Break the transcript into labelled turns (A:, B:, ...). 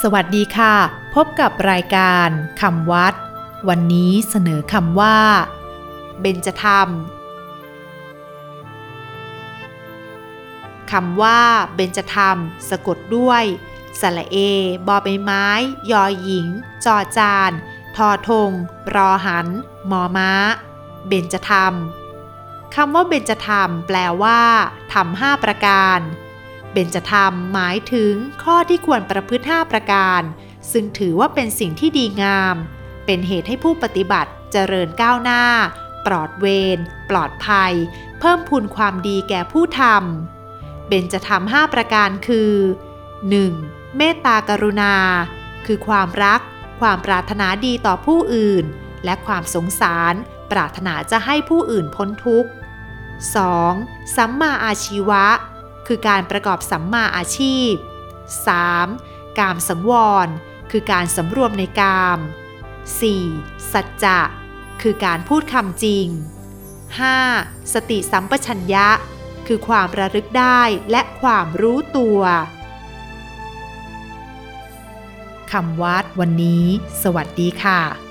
A: สวัสดีค่ะ พบกับรายการคำวัด วันนี้เสนอคำว่า เบญจธรรมคำว่า เบญจธรรม สะกดด้วยสระเอ บอใบไม้ ยอหญิง จอจานทอทง รอหัน มอม้า เบญจธรรมคำว่าเบญจธรรม แปลว่าทำห้าประการ เบญจธรรมหมายถึงข้อที่ควรประพฤติ5ประการ ซึ่งถือว่าเป็นสิ่งที่ดีงาม เป็นเหตุให้ผู้ปฏิบัติเจริญก้าวหน้า ปลอดเวรปลอดภัย เพิ่มพูนความดีแก่ผู้ทำเบญจธรรม5ประการคือ 1. เมตตากรุณา คือความรัก ความปรารถนาดีต่อผู้อื่น และความสงสาร ปรารถนาจะให้ผู้อื่นพ้นทุกข์ 2. สัมมาอาชีวะ คือการประกอบสัมมาอาชีพ 3. กามสังวร คือการสำรวมในกาม 4. สัจจะ คือการพูดคำจริง 5. สติสัมปชัญญะ คือความระลึกได้และความรู้ตัวคำวัดวันนี้ สวัสดีค่ะ